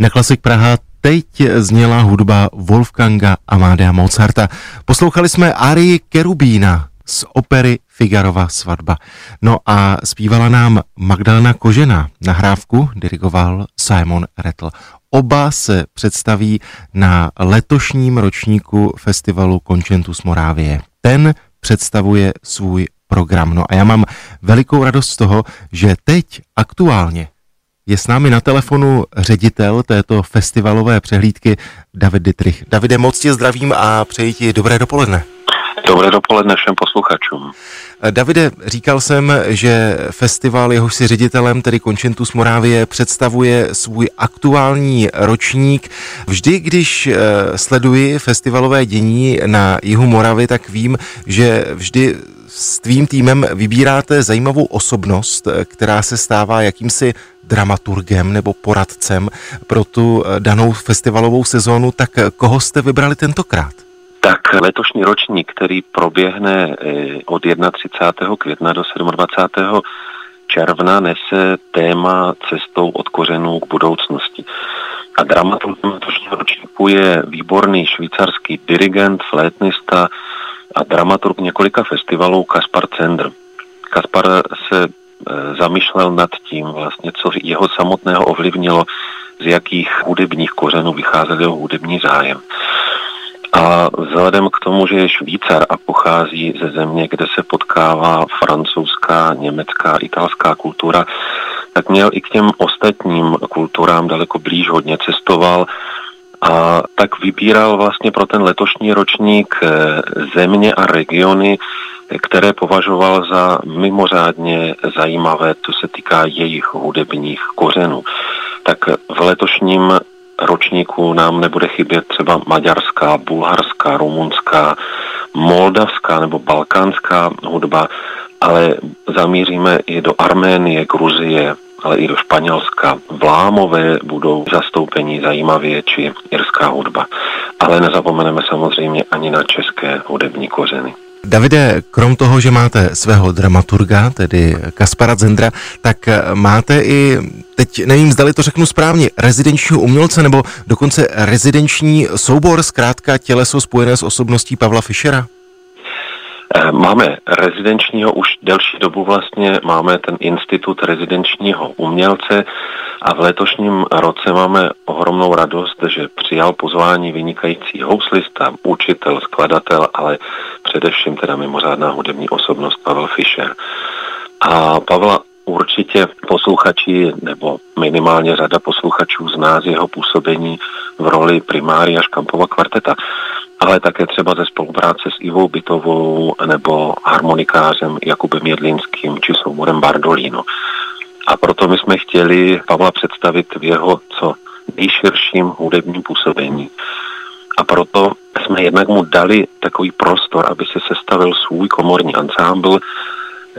Na Klasik Praha teď zněla hudba Wolfganga Amadea Mozarta. Poslouchali jsme Arii Kerubína z opery Figarova svatba. No a zpívala nám Magdalena Kožena. Nahrávku dirigoval Simon Rettel. Oba se představí na letošním ročníku festivalu Concentus Morávie. Ten představuje svůj program. No a já mám velikou radost z toho, že teď aktuálně je s námi na telefonu ředitel této festivalové přehlídky David Dietrich. Davide, moc tě zdravím a přeji ti dobré dopoledne. Dobré dopoledne všem posluchačům. Davide, říkal jsem, že festival, jehož si ředitelem, tedy Concentus Morávie, představuje svůj aktuální ročník. Vždy, když eh, sleduji festivalové dění na jihu Moravy, tak vím, že vždy s tvým týmem vybíráte zajímavou osobnost, eh, která se stává jakýmsi dramaturgem nebo poradcem pro tu eh, danou festivalovou sezónu, tak eh, koho jste vybrali tentokrát? Tak letošní ročník, který proběhne od 31. května do 27. června, nese téma cestou od kořenů k budoucnosti. A dramaturgem letošního ročníku je výborný švýcarský dirigent, flétnista, a dramaturg několika festivalů Kaspar Cendr. Kaspar se e, zamýšlel nad tím vlastně, co jeho samotného ovlivnilo, z jakých hudebních kořenů vycházel jeho hudební zájem. A vzhledem k tomu, že je Švýcar a pochází ze země, kde se potkává francouzská, německá, italská kultura, tak měl i k těm ostatním kulturám daleko blíž, hodně cestoval a tak vybíral vlastně pro ten letošní ročník eh, země a regiony, které považoval za mimořádně zajímavé, co se týká jejich hudebních kořenů. Tak v letošním ročníku nám nebude chybět třeba maďarská, bulharská, rumunská, moldavská nebo balkánská hudba, ale zamíříme i do Arménie, Gruzie, ale i do Španělska. Vlámové budou zastoupení zajímavě, či irská hudba. Ale nezapomeneme samozřejmě ani na české hudební kořeny. Davide, krom toho, že máte svého dramaturga, tedy Kaspara Zendra, tak máte i, teď nevím, zdali to řeknu správně, rezidenčního umělce nebo dokonce rezidenční soubor, zkrátka těleso spojené s osobností Pavla Fischera? Eh, máme rezidenčního už delší dobu vlastně, máme ten institut rezidenčního umělce a v letošním roce máme ohromnou radost, že přijal pozvání vynikající houslista, učitel, skladatel, ale především teda mimořádná hudební osobnost Pavel Fischer. A Pavla určitě posluchači, nebo minimálně řada posluchačů zná z jeho působení v roli primária Škampova kvarteta ale také třeba ze spolupráce s Ivou Bytovou nebo harmonikářem Jakubem Jedlinským či souborem Bardolino. A proto my jsme chtěli Pavla představit v jeho co nejširším hudebním působení. A proto jsme jednak mu dali takový prostor, aby se sestavil svůj komorní ansámbl,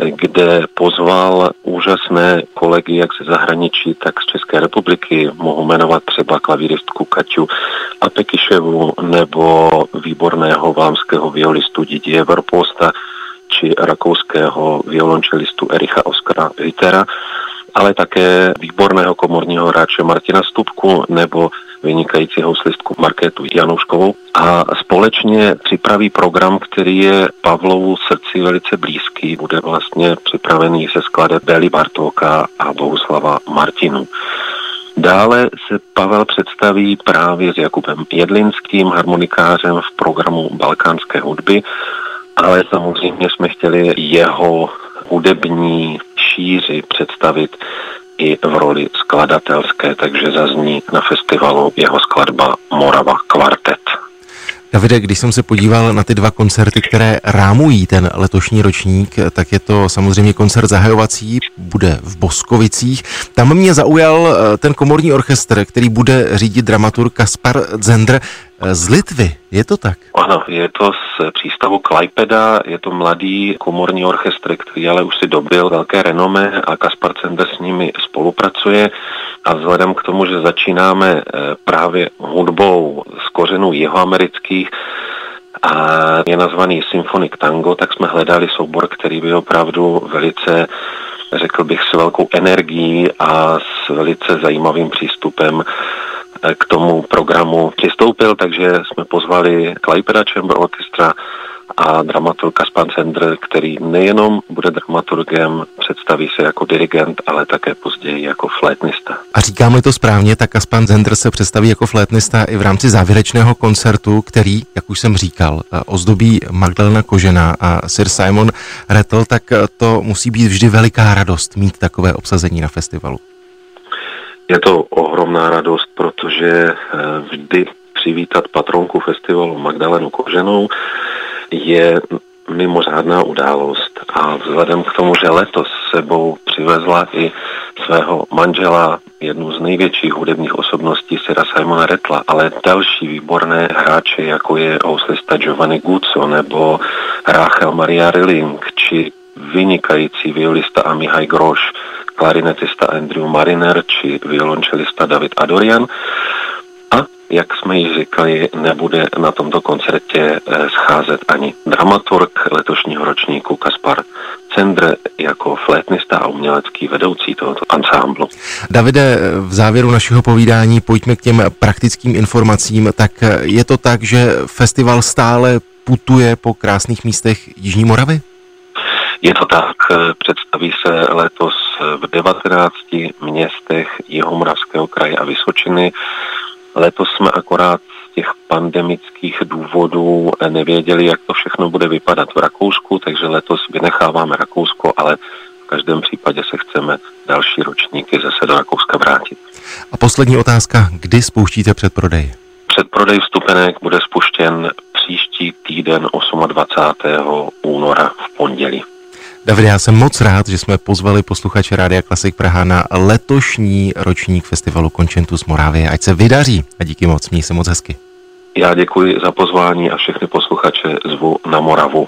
kde pozval úžasné kolegy jak ze zahraničí, tak z České republiky. Mohu jmenovat třeba klavíristku Kaťu Apekiševu nebo výborného vámského violistu Didier Verposta či rakouského violončelistu Ericha Oskara Rittera, ale také výborného komorního hráče Martina Stupku nebo vynikající houslistku Markétu Janouškovou a společně připraví program, který je Pavlovu srdci velice blízký. Bude vlastně připravený se skladeb Beli Bartóka a Bohuslava Martinu. Dále se Pavel představí právě s Jakubem Jedlinským, harmonikářem v programu Balkánské hudby, ale samozřejmě jsme chtěli jeho hudební šíři představit i v roli skladatelské, takže zazní na festivalu jeho skladba Morava Kvartet. Davide, když jsem se podíval na ty dva koncerty, které rámují ten letošní ročník, tak je to samozřejmě koncert zahajovací, bude v Boskovicích. Tam mě zaujal eh, ten komorní orchestr, který bude řídit dramaturg Kaspar Zendr z Litvy. Je to tak? Ano, je to z přístavu Klajpeda, je to mladý komorní orchestr, který ale už si dobil velké renomé a Kaspar Zendr s nimi spolupracuje a vzhledem k tomu, že začínáme eh, právě hudbou z kořenů jihoamerických, a je nazvaný Symphonic Tango, tak jsme hledali soubor, který by opravdu velice, řekl bych, s velkou energií a s velice zajímavým přístupem k tomu programu přistoupil, takže jsme pozvali Klaipeda Chamber Orchestra a dramaturg Kaspan Cender, který nejenom bude dramaturgem, představí se jako dirigent, ale také později jako flétnista. A říkáme to správně, tak Kaspan Zender se představí jako flétnista i v rámci závěrečného koncertu, který, jak už jsem říkal, ozdobí Magdalena Kožena a Sir Simon Rettel, tak to musí být vždy veliká radost mít takové obsazení na festivalu. Je to ohromná radost, protože eh, vždy přivítat patronku festivalu Magdalenu Koženou je mimořádná událost a vzhledem k tomu, že letos sebou přivezla i svého manžela, jednu z největších hudebních osobností Sira Simona Retla, ale další výborné hráče, jako je houslista Giovanni Guzzo nebo Rachel Maria Rilling, či vynikající violista Amihaj Groš, klarinetista Andrew Mariner či violončelista David Adorian, jak jsme již říkali, nebude na tomto koncertě eh, scházet ani dramaturg letošního ročníku Kaspar Cendr jako flétnista a umělecký vedoucí tohoto ansámblu. Davide, v závěru našeho povídání pojďme k těm praktickým informacím. Tak eh, je to tak, že festival stále putuje po krásných místech Jižní Moravy? Je to tak, eh, představí se letos v 19 městech Jihomoravského kraje a Vysočiny. Letos jsme akorát z těch pandemických důvodů nevěděli, jak to všechno bude vypadat v Rakousku, takže letos vynecháváme Rakousko, ale v každém případě se chceme další ročníky zase do Rakouska vrátit. A poslední otázka, kdy spouštíte předprodej? Předprodej vstupenek bude spuštěn příští týden 28. února v pondělí. Davide, já jsem moc rád, že jsme pozvali posluchače Rádia Klasik Praha na letošní ročník festivalu Concentus Moravie. Ať se vydaří a díky moc, měj se moc hezky. Já děkuji za pozvání a všechny posluchače zvu na Moravu.